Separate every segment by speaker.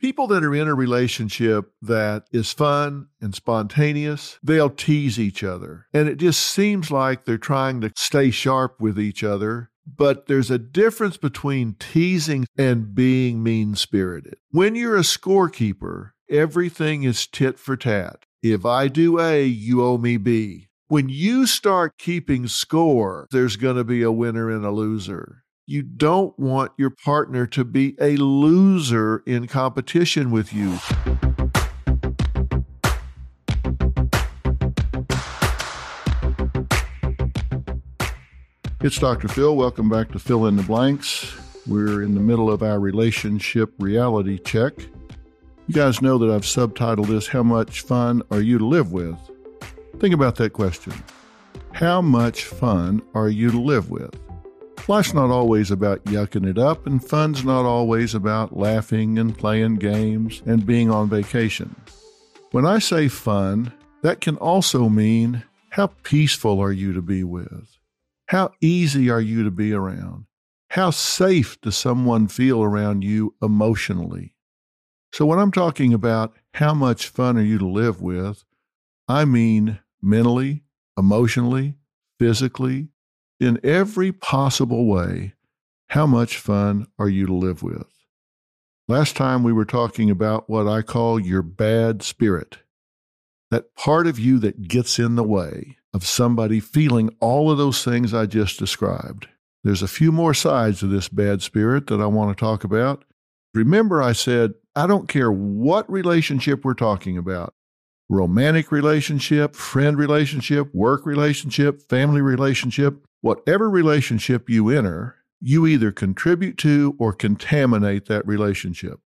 Speaker 1: People that are in a relationship that is fun and spontaneous, they'll tease each other. And it just seems like they're trying to stay sharp with each other. But there's a difference between teasing and being mean spirited. When you're a scorekeeper, everything is tit for tat. If I do A, you owe me B. When you start keeping score, there's going to be a winner and a loser. You don't want your partner to be a loser in competition with you. It's Dr. Phil. Welcome back to Phil in the Blanks. We're in the middle of our relationship reality check. You guys know that I've subtitled this How Much Fun Are You to Live With? Think about that question. How much fun are you to live with? Life's not always about yucking it up, and fun's not always about laughing and playing games and being on vacation. When I say fun, that can also mean how peaceful are you to be with? How easy are you to be around? How safe does someone feel around you emotionally? So, when I'm talking about how much fun are you to live with, I mean mentally, emotionally, physically, in every possible way, how much fun are you to live with? Last time we were talking about what I call your bad spirit, that part of you that gets in the way of somebody feeling all of those things I just described. There's a few more sides of this bad spirit that I want to talk about. Remember, I said, I don't care what relationship we're talking about romantic relationship, friend relationship, work relationship, family relationship whatever relationship you enter, you either contribute to or contaminate that relationship.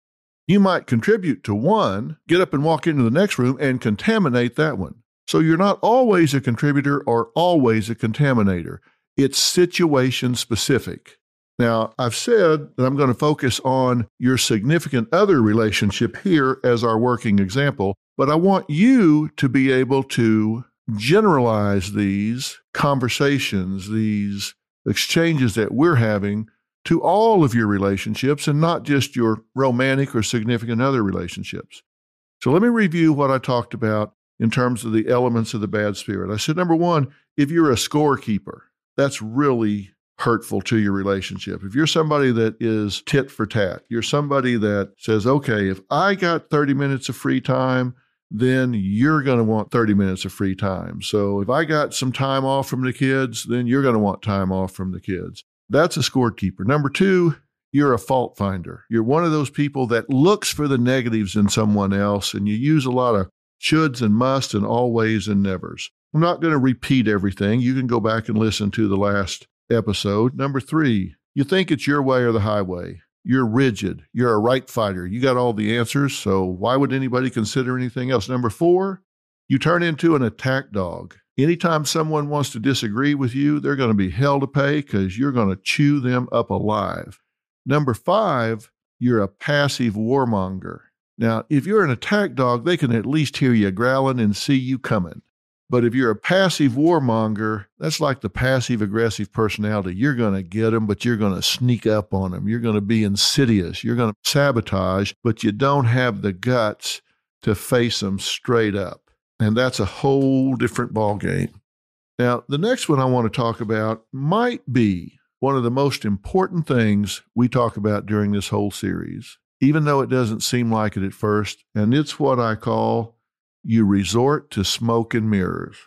Speaker 1: You might contribute to one, get up and walk into the next room and contaminate that one. So you're not always a contributor or always a contaminator. It's situation specific. Now, I've said that I'm going to focus on your significant other relationship here as our working example, but I want you to be able to generalize these conversations, these exchanges that we're having to all of your relationships and not just your romantic or significant other relationships. So let me review what I talked about in terms of the elements of the bad spirit. I said, number one, if you're a scorekeeper, that's really hurtful to your relationship. If you're somebody that is tit for tat, you're somebody that says, okay, if I got 30 minutes of free time, then you're going to want 30 minutes of free time. So if I got some time off from the kids, then you're going to want time off from the kids. That's a scorekeeper. Number two, you're a fault finder. You're one of those people that looks for the negatives in someone else, and you use a lot of shoulds and musts and always and nevers. I'm not going to repeat everything. You can go back and listen to the last episode. Number three, you think it's your way or the highway. You're rigid. You're a right fighter. You got all the answers. So why would anybody consider anything else? Number four, you turn into an attack dog. Anytime someone wants to disagree with you, they're going to be hell to pay because you're going to chew them up alive. Number five, you're a passive warmonger. Now, if you're an attack dog, they can at least hear you growling and see you coming. But if you're a passive warmonger, that's like the passive aggressive personality. You're going to get them, but you're going to sneak up on them. You're going to be insidious. You're going to sabotage, but you don't have the guts to face them straight up. And that's a whole different ballgame. Now, the next one I want to talk about might be one of the most important things we talk about during this whole series, even though it doesn't seem like it at first. And it's what I call you resort to smoke and mirrors.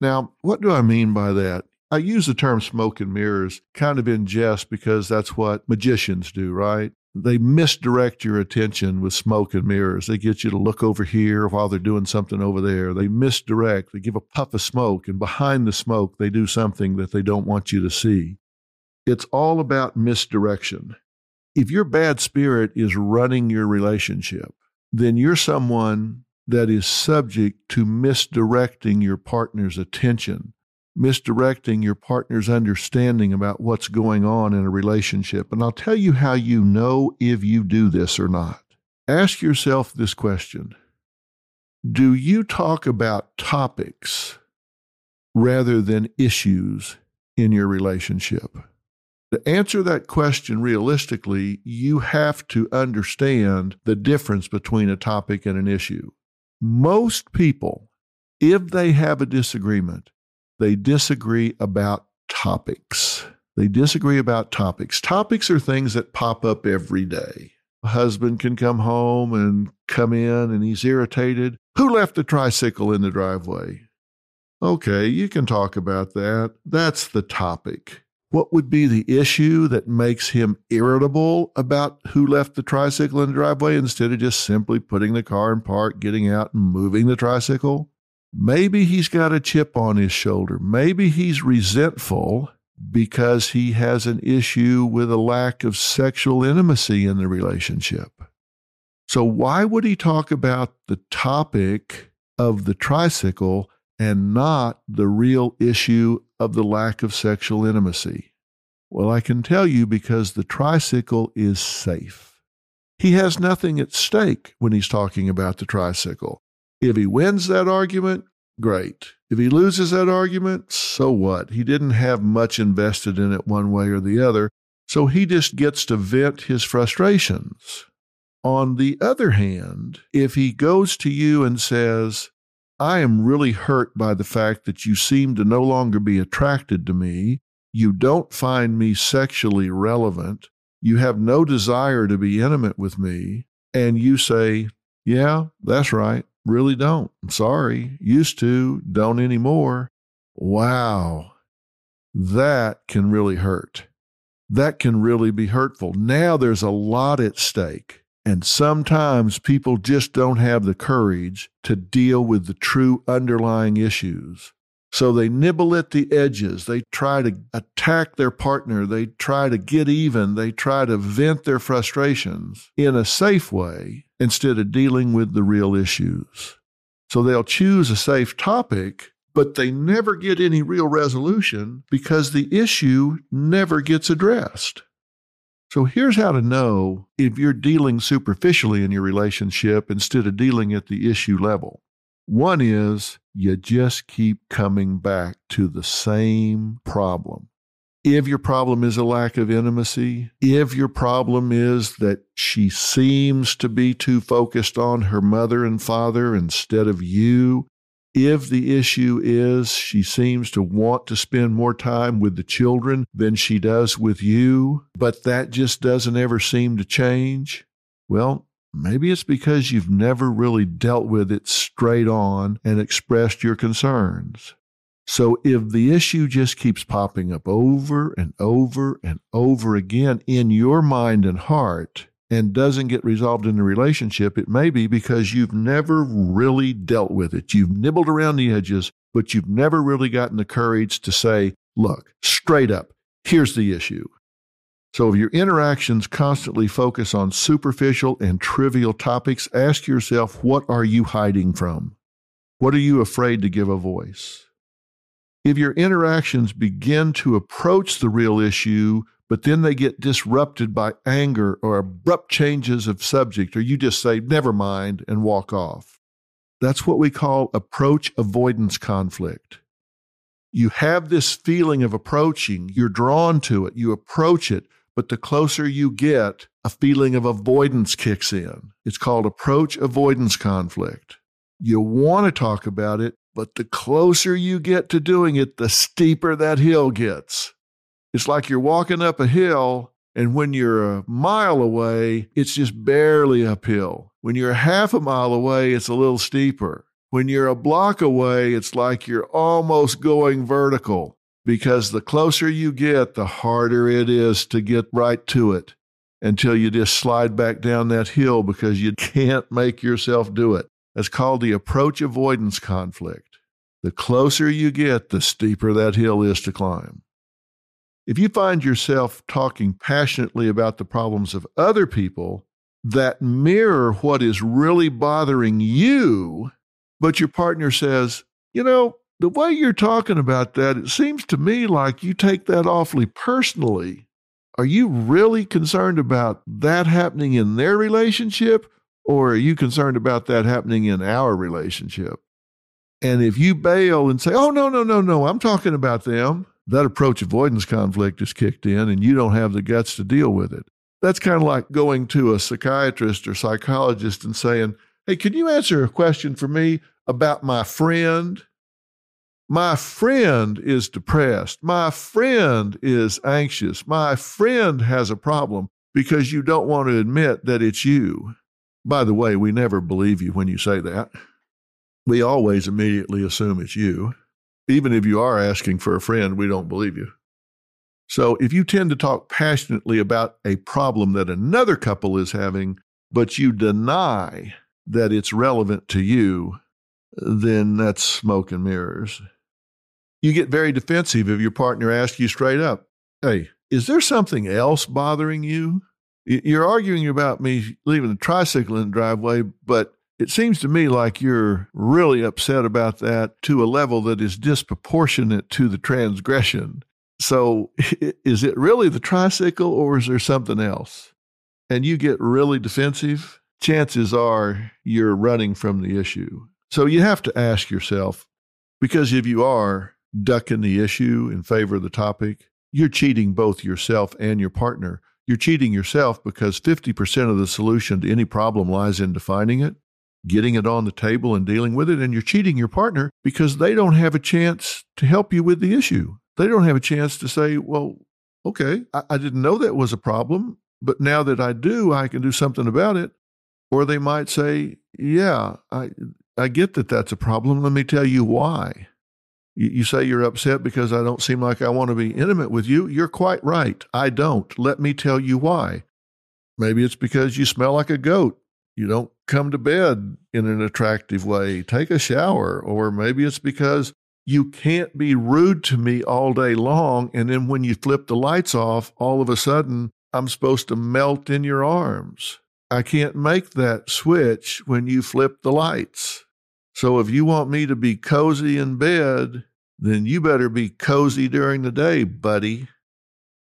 Speaker 1: Now, what do I mean by that? I use the term smoke and mirrors kind of in jest because that's what magicians do, right? They misdirect your attention with smoke and mirrors. They get you to look over here while they're doing something over there. They misdirect. They give a puff of smoke, and behind the smoke, they do something that they don't want you to see. It's all about misdirection. If your bad spirit is running your relationship, then you're someone that is subject to misdirecting your partner's attention, misdirecting your partner's understanding about what's going on in a relationship. And I'll tell you how you know if you do this or not. Ask yourself this question Do you talk about topics rather than issues in your relationship? To answer that question realistically, you have to understand the difference between a topic and an issue. Most people, if they have a disagreement, they disagree about topics. They disagree about topics. Topics are things that pop up every day. A husband can come home and come in and he's irritated. Who left the tricycle in the driveway? Okay, you can talk about that. That's the topic. What would be the issue that makes him irritable about who left the tricycle in the driveway instead of just simply putting the car in park, getting out, and moving the tricycle? Maybe he's got a chip on his shoulder. Maybe he's resentful because he has an issue with a lack of sexual intimacy in the relationship. So, why would he talk about the topic of the tricycle and not the real issue of the lack of sexual intimacy? Well, I can tell you because the tricycle is safe. He has nothing at stake when he's talking about the tricycle. If he wins that argument, great. If he loses that argument, so what? He didn't have much invested in it one way or the other, so he just gets to vent his frustrations. On the other hand, if he goes to you and says, I am really hurt by the fact that you seem to no longer be attracted to me. You don't find me sexually relevant. You have no desire to be intimate with me. And you say, Yeah, that's right. Really don't. I'm sorry. Used to, don't anymore. Wow. That can really hurt. That can really be hurtful. Now there's a lot at stake. And sometimes people just don't have the courage to deal with the true underlying issues. So they nibble at the edges. They try to attack their partner. They try to get even. They try to vent their frustrations in a safe way instead of dealing with the real issues. So they'll choose a safe topic, but they never get any real resolution because the issue never gets addressed. So here's how to know if you're dealing superficially in your relationship instead of dealing at the issue level. One is you just keep coming back to the same problem. If your problem is a lack of intimacy, if your problem is that she seems to be too focused on her mother and father instead of you, if the issue is she seems to want to spend more time with the children than she does with you, but that just doesn't ever seem to change, well, maybe it's because you've never really dealt with it straight on and expressed your concerns. So if the issue just keeps popping up over and over and over again in your mind and heart, and doesn't get resolved in the relationship, it may be because you've never really dealt with it. You've nibbled around the edges, but you've never really gotten the courage to say, look, straight up, here's the issue. So if your interactions constantly focus on superficial and trivial topics, ask yourself, what are you hiding from? What are you afraid to give a voice? If your interactions begin to approach the real issue but then they get disrupted by anger or abrupt changes of subject, or you just say, never mind, and walk off. That's what we call approach avoidance conflict. You have this feeling of approaching, you're drawn to it, you approach it, but the closer you get, a feeling of avoidance kicks in. It's called approach avoidance conflict. You want to talk about it, but the closer you get to doing it, the steeper that hill gets. It's like you're walking up a hill, and when you're a mile away, it's just barely uphill. When you're half a mile away, it's a little steeper. When you're a block away, it's like you're almost going vertical because the closer you get, the harder it is to get right to it until you just slide back down that hill because you can't make yourself do it. That's called the approach avoidance conflict. The closer you get, the steeper that hill is to climb. If you find yourself talking passionately about the problems of other people that mirror what is really bothering you, but your partner says, you know, the way you're talking about that, it seems to me like you take that awfully personally. Are you really concerned about that happening in their relationship, or are you concerned about that happening in our relationship? And if you bail and say, oh, no, no, no, no, I'm talking about them, that approach avoidance conflict is kicked in and you don't have the guts to deal with it. That's kind of like going to a psychiatrist or psychologist and saying, Hey, can you answer a question for me about my friend? My friend is depressed. My friend is anxious. My friend has a problem because you don't want to admit that it's you. By the way, we never believe you when you say that. We always immediately assume it's you. Even if you are asking for a friend, we don't believe you. So if you tend to talk passionately about a problem that another couple is having, but you deny that it's relevant to you, then that's smoke and mirrors. You get very defensive if your partner asks you straight up, Hey, is there something else bothering you? You're arguing about me leaving the tricycle in the driveway, but it seems to me like you're really upset about that to a level that is disproportionate to the transgression. So, is it really the tricycle or is there something else? And you get really defensive, chances are you're running from the issue. So, you have to ask yourself because if you are ducking the issue in favor of the topic, you're cheating both yourself and your partner. You're cheating yourself because 50% of the solution to any problem lies in defining it getting it on the table and dealing with it. And you're cheating your partner because they don't have a chance to help you with the issue. They don't have a chance to say, well, okay, I, I didn't know that was a problem, but now that I do, I can do something about it. Or they might say, yeah, I, I get that that's a problem. Let me tell you why. You, you say you're upset because I don't seem like I want to be intimate with you. You're quite right. I don't. Let me tell you why. Maybe it's because you smell like a goat you don't come to bed in an attractive way. Take a shower. Or maybe it's because you can't be rude to me all day long. And then when you flip the lights off, all of a sudden, I'm supposed to melt in your arms. I can't make that switch when you flip the lights. So if you want me to be cozy in bed, then you better be cozy during the day, buddy.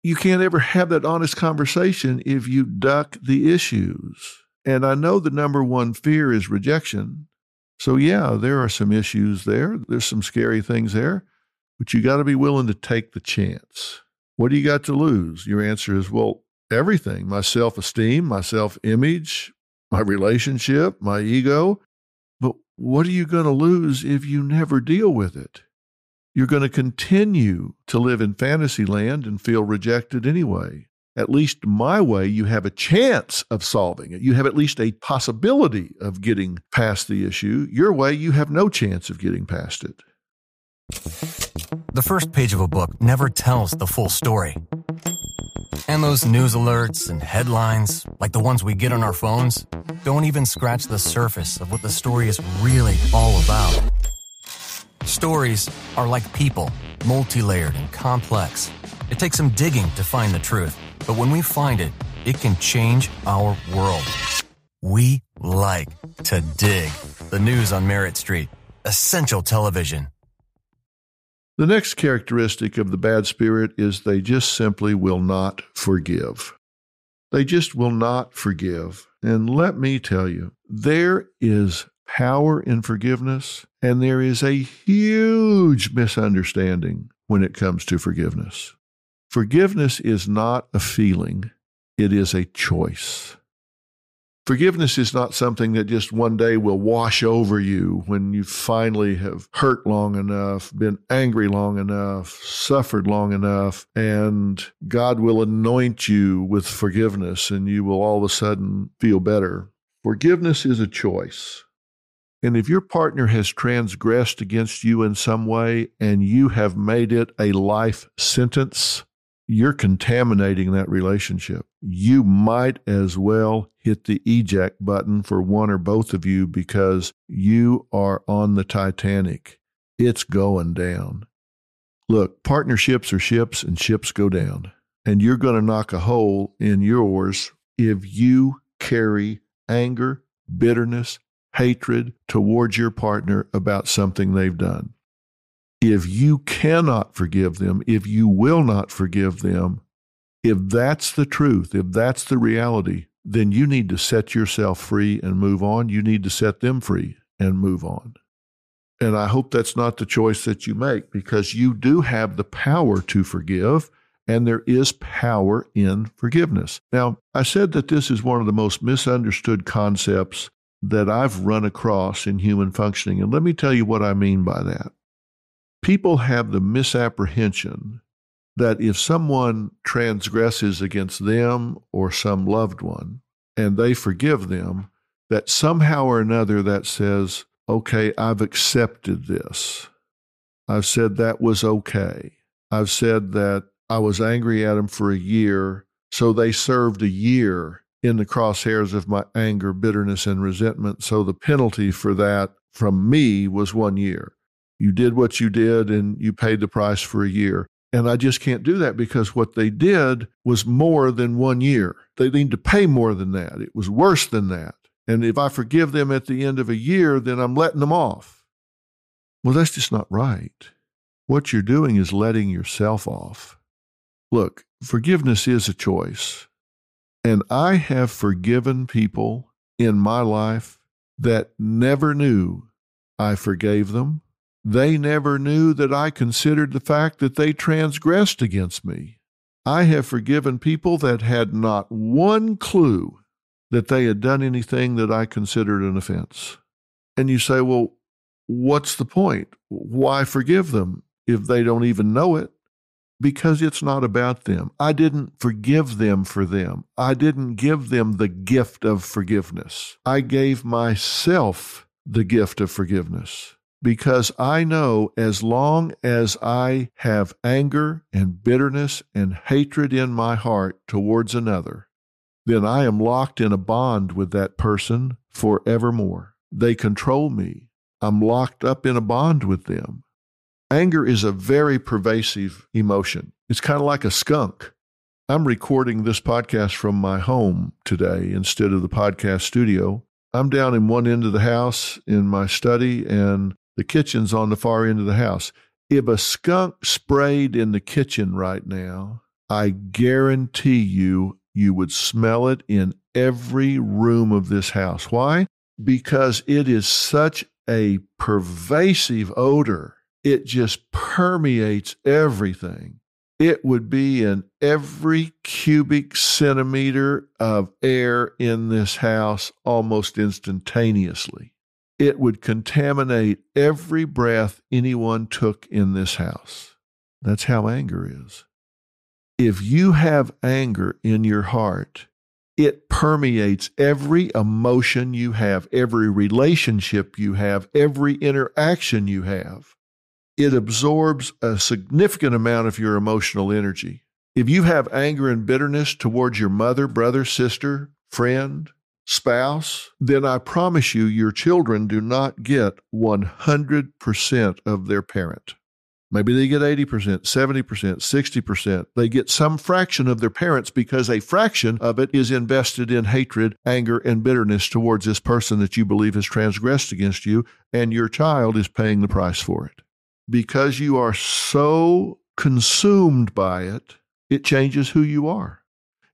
Speaker 1: You can't ever have that honest conversation if you duck the issues. And I know the number one fear is rejection. So, yeah, there are some issues there. There's some scary things there, but you got to be willing to take the chance. What do you got to lose? Your answer is, well, everything my self esteem, my self image, my relationship, my ego. But what are you going to lose if you never deal with it? You're going to continue to live in fantasy land and feel rejected anyway at least my way, you have a chance of solving it. You have at least a possibility of getting past the issue. Your way, you have no chance of getting past it.
Speaker 2: The first page of a book never tells the full story. And those news alerts and headlines, like the ones we get on our phones, don't even scratch the surface of what the story is really all about. Stories are like people, multi layered and complex. It takes some digging to find the truth. But when we find it, it can change our world. We like to dig. The news on Merit Street. Essential television.
Speaker 1: The next characteristic of the bad spirit is they just simply will not forgive. They just will not forgive. And let me tell you, there is power in forgiveness, and there is a huge misunderstanding when it comes to forgiveness. Forgiveness is not a feeling, it is a choice. Forgiveness is not something that just one day will wash over you when you finally have hurt long enough, been angry long enough, suffered long enough, and God will anoint you with forgiveness and you will all of a sudden feel better. Forgiveness is a choice. And if your partner has transgressed against you in some way and you have made it a life sentence, you're contaminating that relationship. You might as well hit the eject button for one or both of you because you are on the Titanic. It's going down. Look, partnerships are ships and ships go down. And you're going to knock a hole in yours if you carry anger, bitterness, hatred towards your partner about something they've done. If you cannot forgive them, if you will not forgive them, if that's the truth, if that's the reality, then you need to set yourself free and move on. You need to set them free and move on. And I hope that's not the choice that you make because you do have the power to forgive and there is power in forgiveness. Now, I said that this is one of the most misunderstood concepts that I've run across in human functioning. And let me tell you what I mean by that. People have the misapprehension that if someone transgresses against them or some loved one and they forgive them, that somehow or another that says, okay, I've accepted this. I've said that was okay. I've said that I was angry at them for a year, so they served a year in the crosshairs of my anger, bitterness, and resentment. So the penalty for that from me was one year. You did what you did and you paid the price for a year. And I just can't do that because what they did was more than one year. They need to pay more than that. It was worse than that. And if I forgive them at the end of a year, then I'm letting them off. Well, that's just not right. What you're doing is letting yourself off. Look, forgiveness is a choice. And I have forgiven people in my life that never knew I forgave them. They never knew that I considered the fact that they transgressed against me. I have forgiven people that had not one clue that they had done anything that I considered an offense. And you say, well, what's the point? Why forgive them if they don't even know it? because it's not about them. I didn't forgive them for them. I didn't give them the gift of forgiveness. I gave myself the gift of forgiveness because I know as long as I have anger and bitterness and hatred in my heart towards another, then I am locked in a bond with that person forevermore. They control me. I'm locked up in a bond with them. Anger is a very pervasive emotion. It's kind of like a skunk. I'm recording this podcast from my home today instead of the podcast studio. I'm down in one end of the house in my study, and the kitchen's on the far end of the house. If a skunk sprayed in the kitchen right now, I guarantee you, you would smell it in every room of this house. Why? Because it is such a pervasive odor it just permeates everything. It would be in every cubic centimeter of air in this house almost instantaneously. It would contaminate every breath anyone took in this house. That's how anger is. If you have anger in your heart, it permeates every emotion you have, every relationship you have, every interaction you have it absorbs a significant amount of your emotional energy. If you have anger and bitterness towards your mother, brother, sister, friend, spouse, then I promise you, your children do not get 100% of their parent. Maybe they get 80%, 70%, 60%. They get some fraction of their parents because a fraction of it is invested in hatred, anger, and bitterness towards this person that you believe has transgressed against you, and your child is paying the price for it because you are so consumed by it, it changes who you are.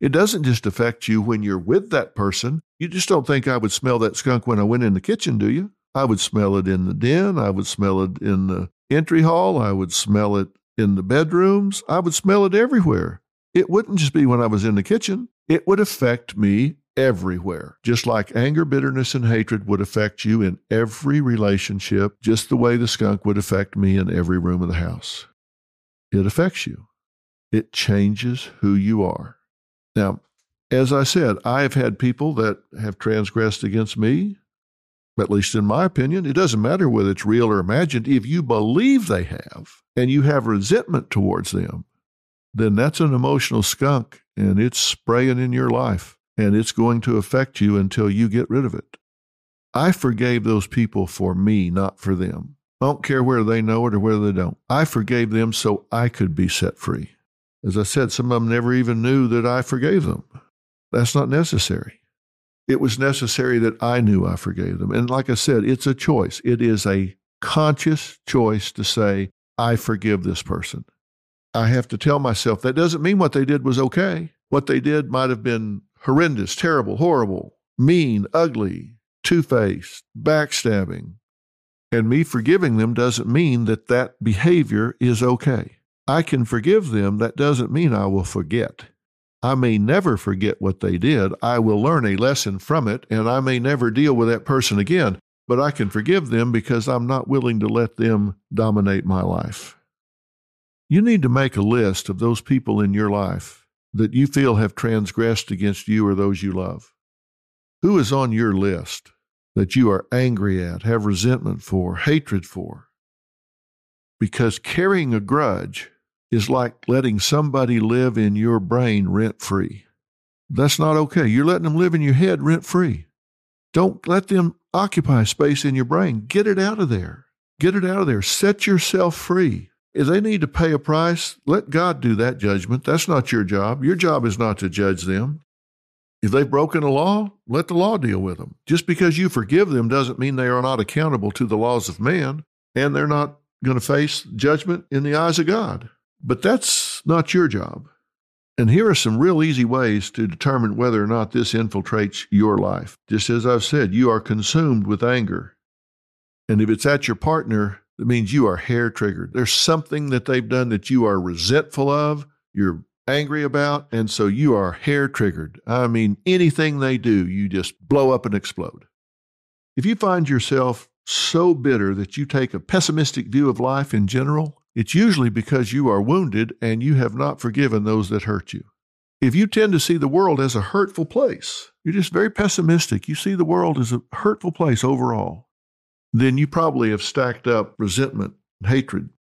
Speaker 1: It doesn't just affect you when you're with that person. You just don't think I would smell that skunk when I went in the kitchen, do you? I would smell it in the den. I would smell it in the entry hall. I would smell it in the bedrooms. I would smell it everywhere. It wouldn't just be when I was in the kitchen. It would affect me everywhere. Just like anger, bitterness, and hatred would affect you in every relationship, just the way the skunk would affect me in every room of the house. It affects you, it changes who you are. Now, as I said, I have had people that have transgressed against me, at least in my opinion. It doesn't matter whether it's real or imagined. If you believe they have and you have resentment towards them, then that's an emotional skunk and it's spraying in your life and it's going to affect you until you get rid of it. I forgave those people for me, not for them. I don't care whether they know it or whether they don't. I forgave them so I could be set free. As I said, some of them never even knew that I forgave them. That's not necessary. It was necessary that I knew I forgave them. And like I said, it's a choice. It is a conscious choice to say, I forgive this person. I have to tell myself that doesn't mean what they did was okay. What they did might have been horrendous, terrible, horrible, mean, ugly, two faced, backstabbing. And me forgiving them doesn't mean that that behavior is okay. I can forgive them. That doesn't mean I will forget. I may never forget what they did. I will learn a lesson from it, and I may never deal with that person again, but I can forgive them because I'm not willing to let them dominate my life. You need to make a list of those people in your life that you feel have transgressed against you or those you love. Who is on your list that you are angry at, have resentment for, hatred for? Because carrying a grudge is like letting somebody live in your brain rent free. That's not okay. You're letting them live in your head rent free. Don't let them occupy space in your brain. Get it out of there. Get it out of there. Set yourself free. If they need to pay a price, let God do that judgment. That's not your job. Your job is not to judge them. If they've broken a law, let the law deal with them. Just because you forgive them doesn't mean they are not accountable to the laws of man and they're not going to face judgment in the eyes of God. But that's not your job. And here are some real easy ways to determine whether or not this infiltrates your life. Just as I've said, you are consumed with anger. And if it's at your partner, that means you are hair triggered. There's something that they've done that you are resentful of, you're angry about, and so you are hair triggered. I mean, anything they do, you just blow up and explode. If you find yourself so bitter that you take a pessimistic view of life in general, it's usually because you are wounded and you have not forgiven those that hurt you. If you tend to see the world as a hurtful place, you're just very pessimistic, you see the world as a hurtful place overall, then you probably have stacked up resentment and hatred.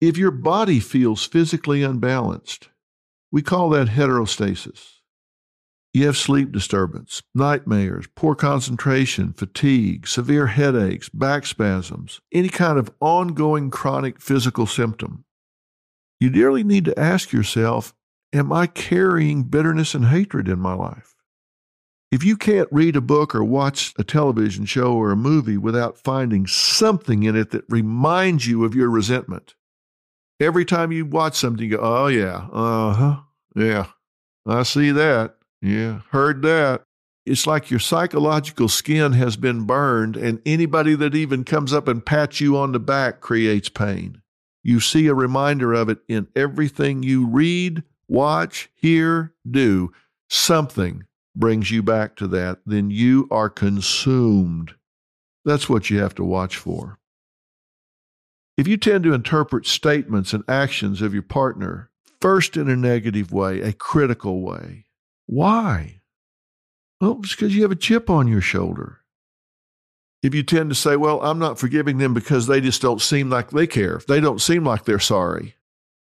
Speaker 1: If your body feels physically unbalanced, we call that heterostasis. You have sleep disturbance, nightmares, poor concentration, fatigue, severe headaches, back spasms, any kind of ongoing chronic physical symptom. You dearly need to ask yourself Am I carrying bitterness and hatred in my life? If you can't read a book or watch a television show or a movie without finding something in it that reminds you of your resentment, every time you watch something, you go, Oh, yeah, uh huh, yeah, I see that. Yeah, heard that. It's like your psychological skin has been burned, and anybody that even comes up and pats you on the back creates pain. You see a reminder of it in everything you read, watch, hear, do. Something brings you back to that. Then you are consumed. That's what you have to watch for. If you tend to interpret statements and actions of your partner first in a negative way, a critical way, why? Well, it's because you have a chip on your shoulder. If you tend to say, well, I'm not forgiving them because they just don't seem like they care, they don't seem like they're sorry.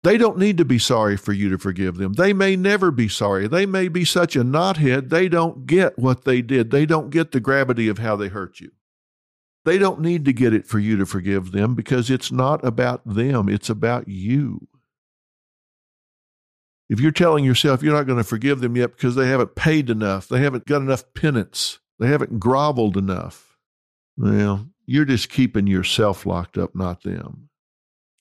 Speaker 1: They don't need to be sorry for you to forgive them. They may never be sorry. They may be such a knothead, they don't get what they did. They don't get the gravity of how they hurt you. They don't need to get it for you to forgive them because it's not about them, it's about you. If you're telling yourself you're not going to forgive them yet because they haven't paid enough, they haven't got enough penance, they haven't groveled enough, well, you're just keeping yourself locked up, not them.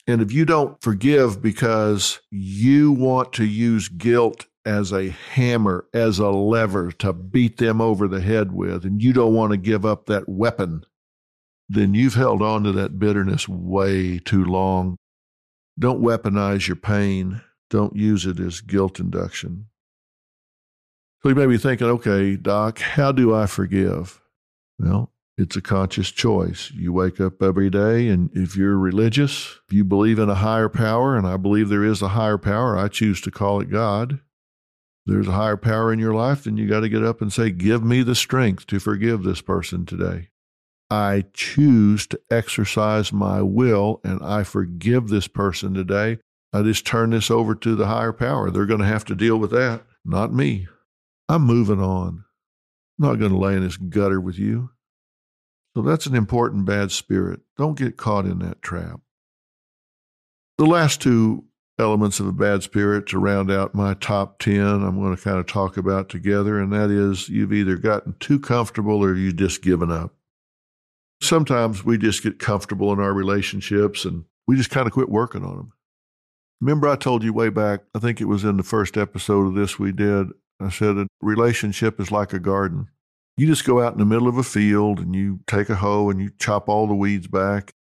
Speaker 1: And if you don't forgive because you want to use guilt as a hammer, as a lever to beat them over the head with, and you don't want to give up that weapon, then you've held on to that bitterness way too long. Don't weaponize your pain. Don't use it as guilt induction. So you may be thinking, okay, Doc, how do I forgive? Well, it's a conscious choice. You wake up every day, and if you're religious, if you believe in a higher power, and I believe there is a higher power, I choose to call it God. There's a higher power in your life, then you got to get up and say, Give me the strength to forgive this person today. I choose to exercise my will and I forgive this person today I just turn this over to the higher power. They're going to have to deal with that, not me. I'm moving on. I'm not going to lay in this gutter with you. So that's an important bad spirit. Don't get caught in that trap. The last two elements of a bad spirit to round out my top 10, I'm going to kind of talk about together, and that is you've either gotten too comfortable or you've just given up. Sometimes we just get comfortable in our relationships and we just kind of quit working on them. Remember, I told you way back, I think it was in the first episode of this we did, I said a relationship is like a garden. You just go out in the middle of a field and you take a hoe and you chop all the weeds back,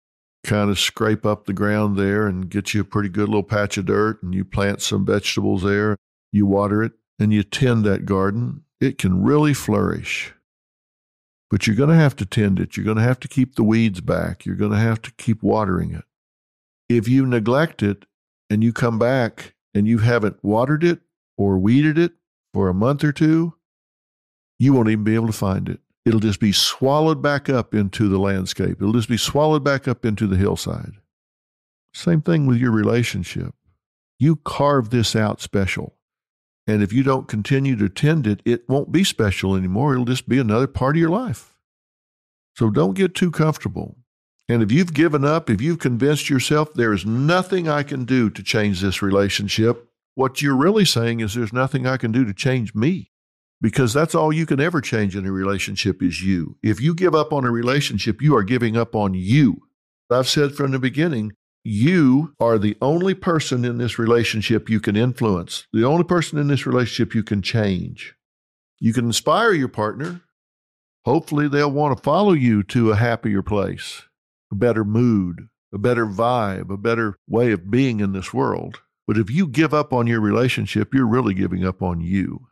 Speaker 1: kind of scrape up the ground there and get you a pretty good little patch of dirt and you plant some vegetables there. You water it and you tend that garden. It can really flourish. But you're going to have to tend it. You're going to have to keep the weeds back. You're going to have to keep watering it. If you neglect it and you come back and you haven't watered it or weeded it for a month or two, you won't even be able to find it. It'll just be swallowed back up into the landscape. It'll just be swallowed back up into the hillside. Same thing with your relationship. You carve this out special. And if you don't continue to tend it, it won't be special anymore. It'll just be another part of your life. So don't get too comfortable. And if you've given up, if you've convinced yourself there is nothing I can do to change this relationship, what you're really saying is there's nothing I can do to change me because that's all you can ever change in a relationship is you. If you give up on a relationship, you are giving up on you. I've said from the beginning, you are the only person in this relationship you can influence, the only person in this relationship you can change. You can inspire your partner. Hopefully, they'll want to follow you to a happier place, a better mood, a better vibe, a better way of being in this world. But if you give up on your relationship, you're really giving up on you.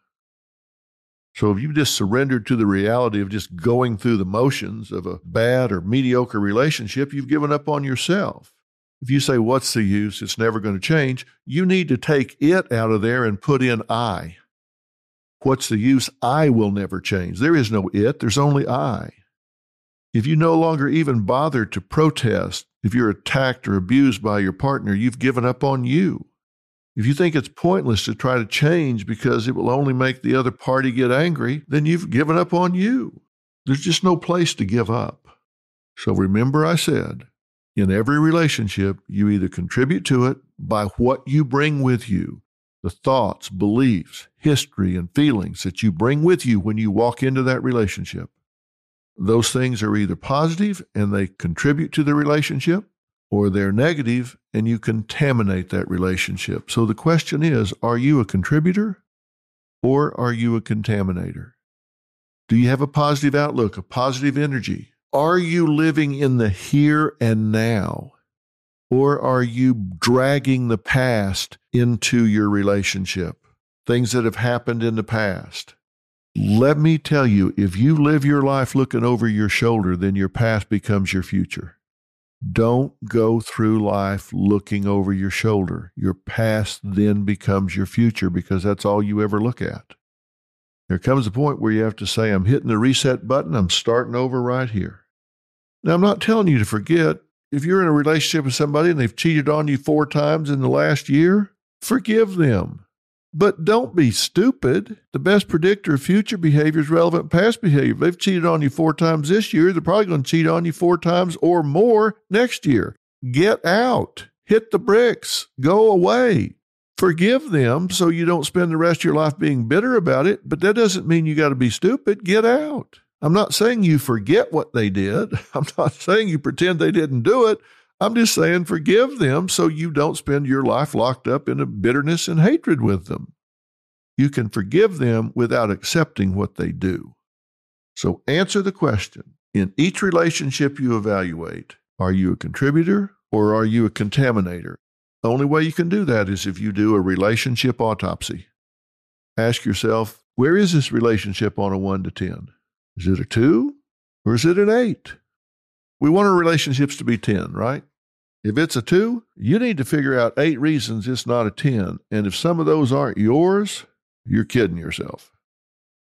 Speaker 1: So if you just surrendered to the reality of just going through the motions of a bad or mediocre relationship, you've given up on yourself. If you say, What's the use? It's never going to change, you need to take it out of there and put in I. What's the use? I will never change. There is no it, there's only I. If you no longer even bother to protest if you're attacked or abused by your partner, you've given up on you. If you think it's pointless to try to change because it will only make the other party get angry, then you've given up on you. There's just no place to give up. So remember, I said, in every relationship, you either contribute to it by what you bring with you, the thoughts, beliefs, history, and feelings that you bring with you when you walk into that relationship. Those things are either positive and they contribute to the relationship, or they're negative and you contaminate that relationship. So the question is are you a contributor or are you a contaminator? Do you have a positive outlook, a positive energy? Are you living in the here and now? Or are you dragging the past into your relationship? Things that have happened in the past. Let me tell you, if you live your life looking over your shoulder, then your past becomes your future. Don't go through life looking over your shoulder. Your past then becomes your future because that's all you ever look at. There comes a point where you have to say, I'm hitting the reset button, I'm starting over right here. Now, I'm not telling you to forget. If you're in a relationship with somebody and they've cheated on you four times in the last year, forgive them. But don't be stupid. The best predictor of future behavior is relevant past behavior. They've cheated on you four times this year, they're probably going to cheat on you four times or more next year. Get out. Hit the bricks. Go away. Forgive them so you don't spend the rest of your life being bitter about it, but that doesn't mean you got to be stupid. Get out. I'm not saying you forget what they did. I'm not saying you pretend they didn't do it. I'm just saying forgive them so you don't spend your life locked up in a bitterness and hatred with them. You can forgive them without accepting what they do. So answer the question in each relationship you evaluate are you a contributor or are you a contaminator? The only way you can do that is if you do a relationship autopsy. Ask yourself, where is this relationship on a 1 to 10? Is it a 2 or is it an 8? We want our relationships to be 10, right? If it's a 2, you need to figure out 8 reasons it's not a 10. And if some of those aren't yours, you're kidding yourself.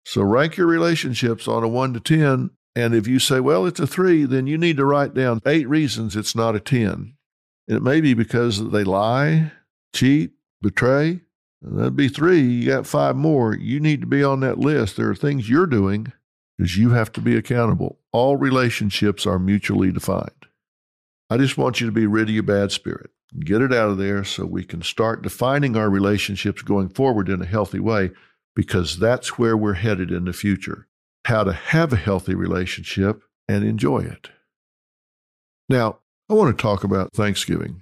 Speaker 1: So rank your relationships on a 1 to 10. And if you say, well, it's a 3, then you need to write down 8 reasons it's not a 10. And it may be because they lie, cheat, betray. That'd be three. You got five more. You need to be on that list. There are things you're doing because you have to be accountable. All relationships are mutually defined. I just want you to be rid of your bad spirit. Get it out of there so we can start defining our relationships going forward in a healthy way because that's where we're headed in the future. How to have a healthy relationship and enjoy it. Now, I want to talk about Thanksgiving.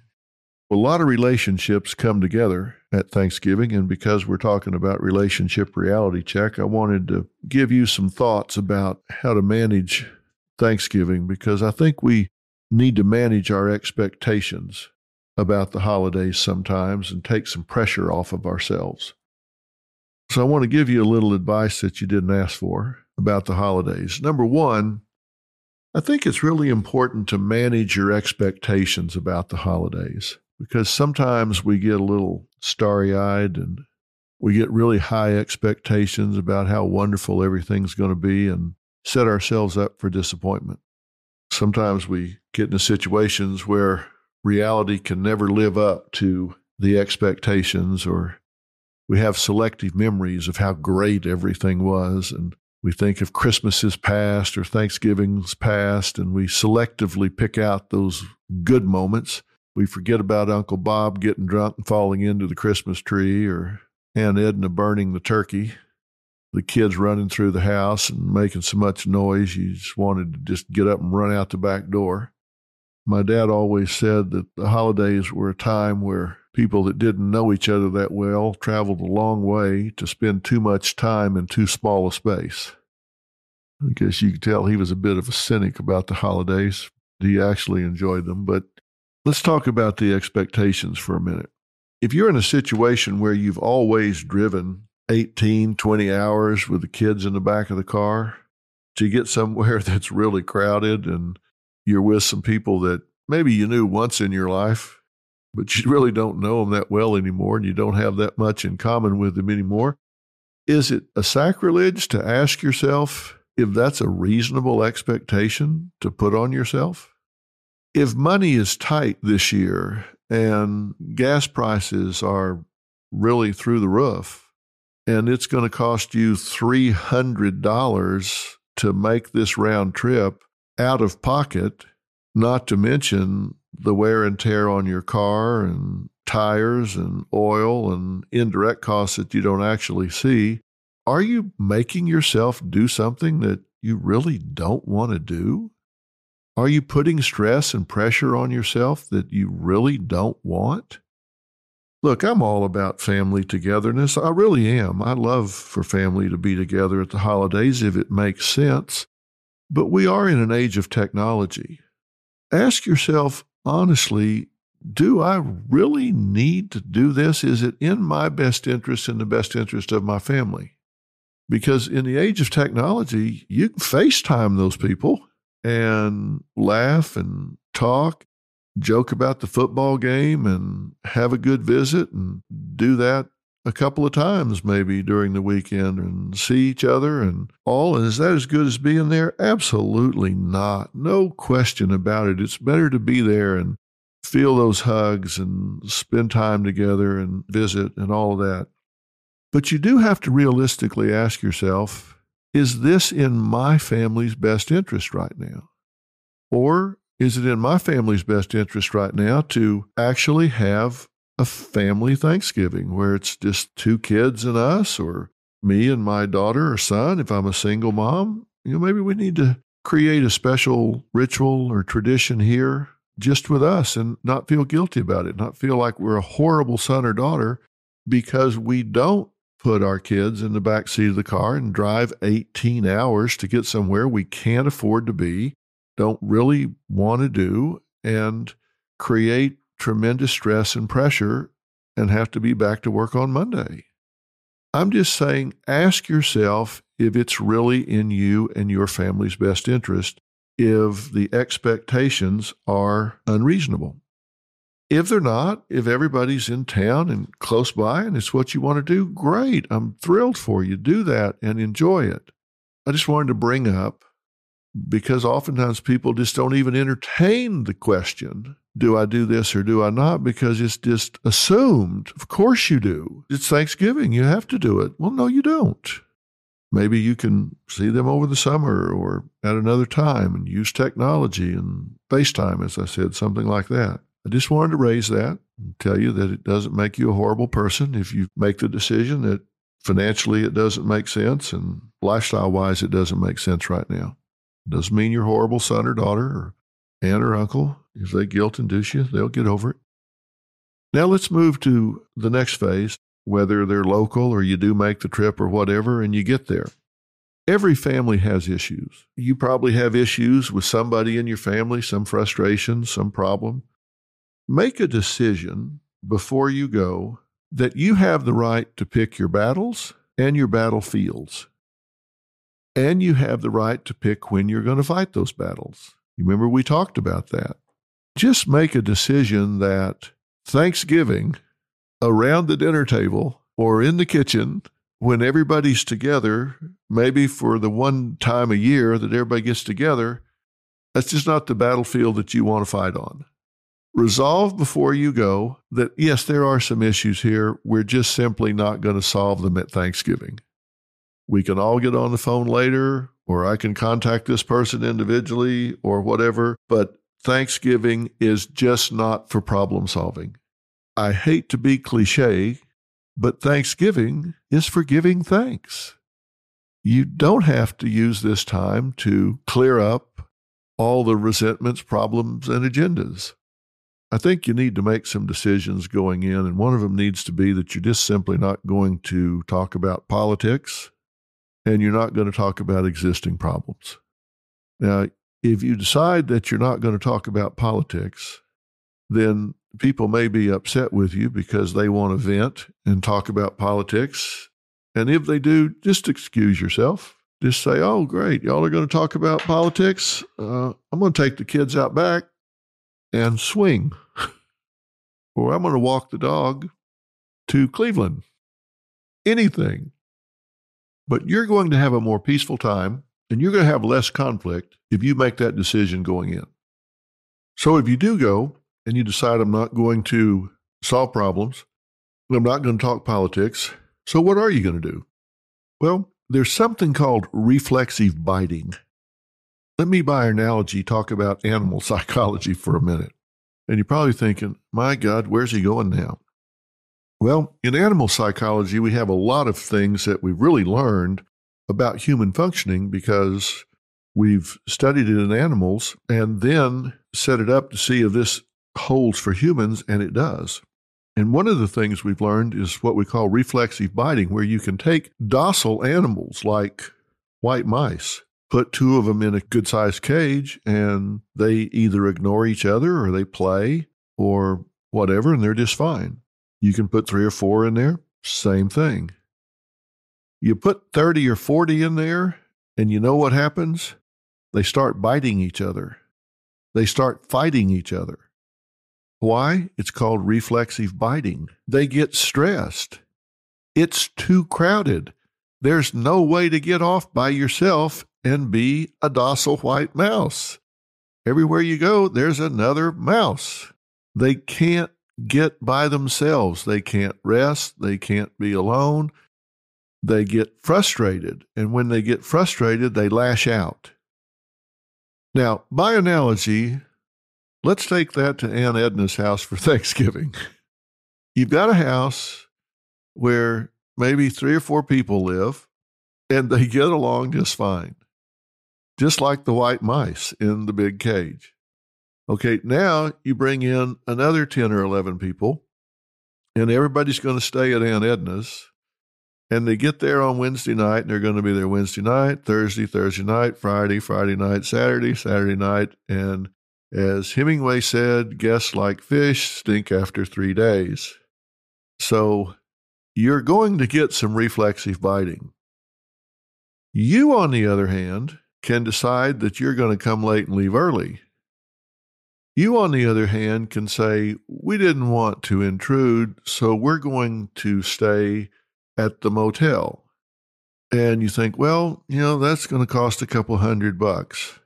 Speaker 1: A lot of relationships come together at Thanksgiving. And because we're talking about relationship reality check, I wanted to give you some thoughts about how to manage Thanksgiving because I think we need to manage our expectations about the holidays sometimes and take some pressure off of ourselves. So I want to give you a little advice that you didn't ask for about the holidays. Number one, I think it's really important to manage your expectations about the holidays because sometimes we get a little starry eyed and we get really high expectations about how wonderful everything's going to be and set ourselves up for disappointment. Sometimes we get into situations where reality can never live up to the expectations or we have selective memories of how great everything was and we think of Christmases past or Thanksgiving's past, and we selectively pick out those good moments. We forget about Uncle Bob getting drunk and falling into the Christmas tree, or Aunt Edna burning the turkey, the kids running through the house and making so much noise you just wanted to just get up and run out the back door. My dad always said that the holidays were a time where people that didn't know each other that well traveled a long way to spend too much time in too small a space. I guess you could tell he was a bit of a cynic about the holidays. He actually enjoyed them. But let's talk about the expectations for a minute. If you're in a situation where you've always driven 18, 20 hours with the kids in the back of the car, to get somewhere that's really crowded and you're with some people that maybe you knew once in your life but you really don't know them that well anymore and you don't have that much in common with them anymore. Is it a sacrilege to ask yourself if that's a reasonable expectation to put on yourself? If money is tight this year and gas prices are really through the roof, and it's going to cost you $300 to make this round trip out of pocket, not to mention the wear and tear on your car and tires and oil and indirect costs that you don't actually see, are you making yourself do something that you really don't want to do? Are you putting stress and pressure on yourself that you really don't want? Look, I'm all about family togetherness. I really am. I love for family to be together at the holidays if it makes sense. But we are in an age of technology. Ask yourself honestly, do I really need to do this? Is it in my best interest and the best interest of my family? Because in the age of technology, you can FaceTime those people and laugh and talk, joke about the football game and have a good visit and do that a couple of times maybe during the weekend and see each other and all. And is that as good as being there? Absolutely not. No question about it. It's better to be there and feel those hugs and spend time together and visit and all of that. But you do have to realistically ask yourself is this in my family's best interest right now? Or is it in my family's best interest right now to actually have a family Thanksgiving where it's just two kids and us, or me and my daughter or son. If I'm a single mom, you know, maybe we need to create a special ritual or tradition here just with us and not feel guilty about it, not feel like we're a horrible son or daughter because we don't put our kids in the back seat of the car and drive 18 hours to get somewhere we can't afford to be, don't really want to do, and create tremendous stress and pressure and have to be back to work on Monday. I'm just saying, ask yourself if it's really in you and your family's best interest if the expectations are unreasonable. If they're not, if everybody's in town and close by and it's what you want to do, great. I'm thrilled for you. Do that and enjoy it. I just wanted to bring up because oftentimes people just don't even entertain the question do I do this or do I not? Because it's just assumed. Of course you do. It's Thanksgiving. You have to do it. Well, no, you don't. Maybe you can see them over the summer or at another time and use technology and FaceTime, as I said, something like that. I just wanted to raise that and tell you that it doesn't make you a horrible person if you make the decision that financially it doesn't make sense and lifestyle wise it doesn't make sense right now. It doesn't mean you're horrible son or daughter or aunt or uncle. If they guilt induce you, they'll get over it. Now let's move to the next phase, whether they're local or you do make the trip or whatever, and you get there. Every family has issues. You probably have issues with somebody in your family, some frustration, some problem. Make a decision before you go that you have the right to pick your battles and your battlefields. And you have the right to pick when you're going to fight those battles. You remember we talked about that. Just make a decision that Thanksgiving around the dinner table or in the kitchen when everybody's together, maybe for the one time a year that everybody gets together, that's just not the battlefield that you want to fight on. Resolve before you go that, yes, there are some issues here. We're just simply not going to solve them at Thanksgiving. We can all get on the phone later, or I can contact this person individually, or whatever, but Thanksgiving is just not for problem solving. I hate to be cliche, but Thanksgiving is for giving thanks. You don't have to use this time to clear up all the resentments, problems, and agendas. I think you need to make some decisions going in, and one of them needs to be that you're just simply not going to talk about politics and you're not going to talk about existing problems. Now, if you decide that you're not going to talk about politics, then people may be upset with you because they want to vent and talk about politics. And if they do, just excuse yourself. Just say, oh, great, y'all are going to talk about politics. Uh, I'm going to take the kids out back and swing. or I'm going to walk the dog to Cleveland. Anything. But you're going to have a more peaceful time and you're going to have less conflict if you make that decision going in. So if you do go and you decide I'm not going to solve problems, I'm not going to talk politics, so what are you going to do? Well, there's something called reflexive biting. Let me, by analogy, talk about animal psychology for a minute. And you're probably thinking, my God, where's he going now? Well, in animal psychology, we have a lot of things that we've really learned about human functioning because we've studied it in animals and then set it up to see if this holds for humans, and it does. And one of the things we've learned is what we call reflexive biting, where you can take docile animals like white mice put two of them in a good sized cage and they either ignore each other or they play or whatever, and they're just fine. You can put three or four in there, same thing. You put 30 or 40 in there, and you know what happens? They start biting each other. They start fighting each other. Why? It's called reflexive biting. They get stressed. It's too crowded. There's no way to get off by yourself and be a docile white mouse. Everywhere you go, there's another mouse. They can't get by themselves. They can't rest. They can't be alone. They get frustrated. And when they get frustrated, they lash out. Now, by analogy, let's take that to Aunt Edna's house for Thanksgiving. You've got a house where maybe three or four people live and they get along just fine just like the white mice in the big cage. Okay, now you bring in another 10 or 11 people, and everybody's going to stay at Aunt Edna's. And they get there on Wednesday night, and they're going to be there Wednesday night, Thursday, Thursday night, Friday, Friday night, Saturday, Saturday night. And as Hemingway said, guests like fish stink after three days. So you're going to get some reflexive biting. You, on the other hand, can decide that you're going to come late and leave early. You, on the other hand, can say, We didn't want to intrude, so we're going to stay at the motel. And you think, Well, you know, that's going to cost a couple hundred bucks.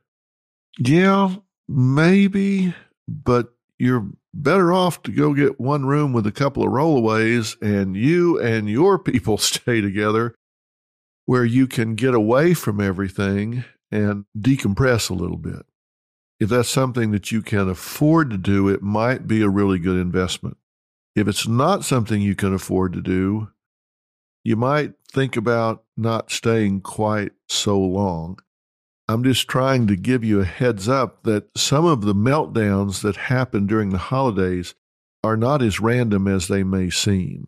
Speaker 1: Yeah, maybe, but you're better off to go get one room with a couple of rollaways and you and your people stay together where you can get away from everything and decompress a little bit. If that's something that you can afford to do, it might be a really good investment. If it's not something you can afford to do, you might think about not staying quite so long. I'm just trying to give you a heads up that some of the meltdowns that happen during the holidays are not as random as they may seem.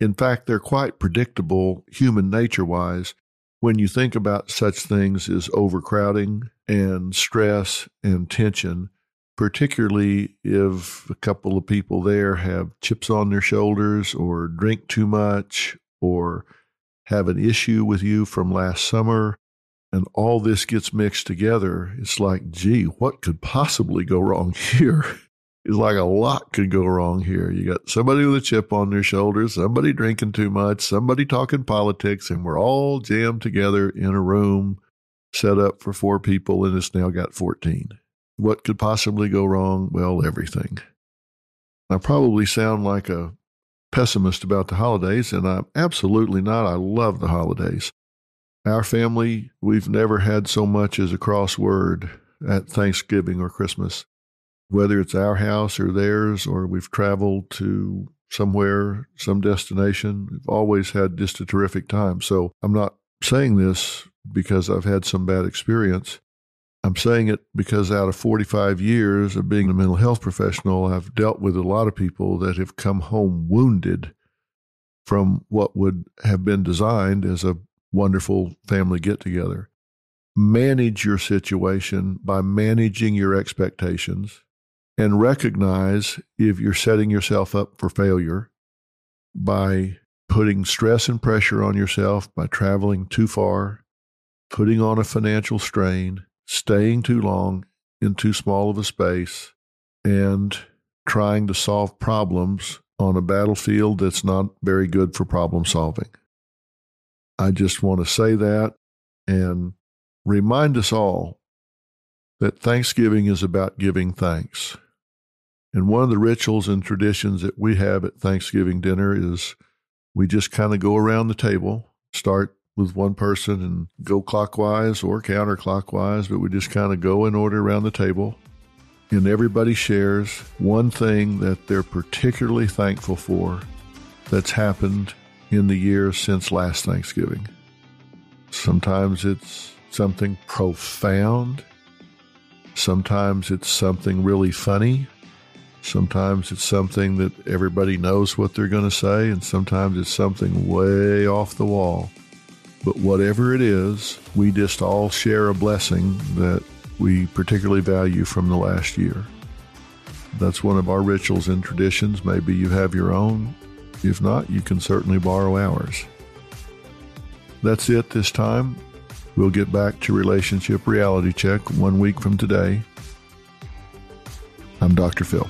Speaker 1: In fact, they're quite predictable human nature wise when you think about such things as overcrowding and stress and tension, particularly if a couple of people there have chips on their shoulders or drink too much or have an issue with you from last summer and all this gets mixed together, it's like, gee, what could possibly go wrong here? It's like a lot could go wrong here. You got somebody with a chip on their shoulder, somebody drinking too much, somebody talking politics, and we're all jammed together in a room set up for four people, and it's now got 14. What could possibly go wrong? Well, everything. I probably sound like a pessimist about the holidays, and I'm absolutely not. I love the holidays. Our family, we've never had so much as a crossword at Thanksgiving or Christmas. Whether it's our house or theirs, or we've traveled to somewhere, some destination, we've always had just a terrific time. So I'm not saying this because I've had some bad experience. I'm saying it because out of 45 years of being a mental health professional, I've dealt with a lot of people that have come home wounded from what would have been designed as a wonderful family get together. Manage your situation by managing your expectations and recognize if you're setting yourself up for failure by putting stress and pressure on yourself by traveling too far, putting on a financial strain, staying too long in too small of a space, and trying to solve problems on a battlefield that's not very good for problem solving. I just want to say that and remind us all that Thanksgiving is about giving thanks. And one of the rituals and traditions that we have at Thanksgiving dinner is we just kind of go around the table, start with one person and go clockwise or counterclockwise, but we just kind of go in order around the table. And everybody shares one thing that they're particularly thankful for that's happened in the year since last Thanksgiving. Sometimes it's something profound. Sometimes it's something really funny. Sometimes it's something that everybody knows what they're going to say, and sometimes it's something way off the wall. But whatever it is, we just all share a blessing that we particularly value from the last year. That's one of our rituals and traditions. Maybe you have your own. If not, you can certainly borrow ours. That's it this time. We'll get back to Relationship Reality Check one week from today. I'm Dr. Phil.